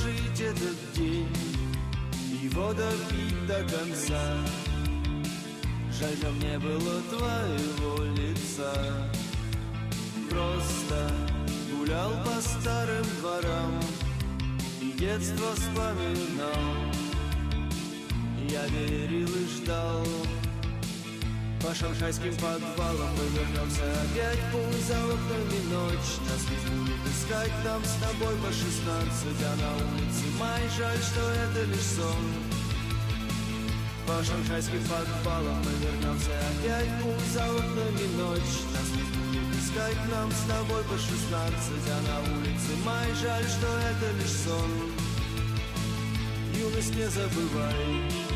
Прожить этот день Его допить до конца. Жаль, там не было твоего лица. Просто гулял по старым дворам И детство вспоминал. Я верил и ждал по шанхайским подвалам мы вернемся опять. Пусть за окнами ночь Нас ведь будет искать. Нам с тобой по шестнадцать А на улице май, жаль, что это лишь сон. По шанхайским подвалам мы вернемся опять. Пусть за окнами ночь Нас ведь будет искать. Нам с тобой по шестнадцать А на улице май, жаль, что это лишь сон. Юность не забывай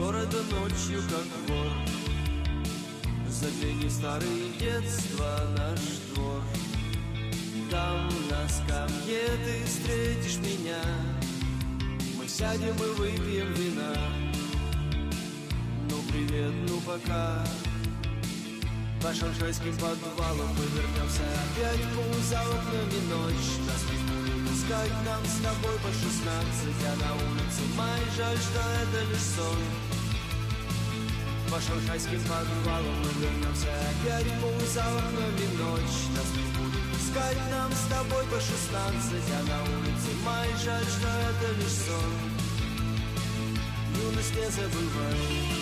города ночью, как вор. Загляни старые детства наш двор. Там на скамье ты встретишь меня. Мы сядем и выпьем вина. Ну привет, ну пока. По шанхайским подвалам мы вернемся опять Пусть за окнами ночь. Нас не искать нам с тобой по шестнадцать А на улице. Май, жаль, что это лишь сон. По шанхайским подвалам мы вернемся опять Пусть за окнами ночь. Нас не будет искать нам с тобой по шестнадцать А на улице. Май, жаль, что это лишь сон. Юность не забывай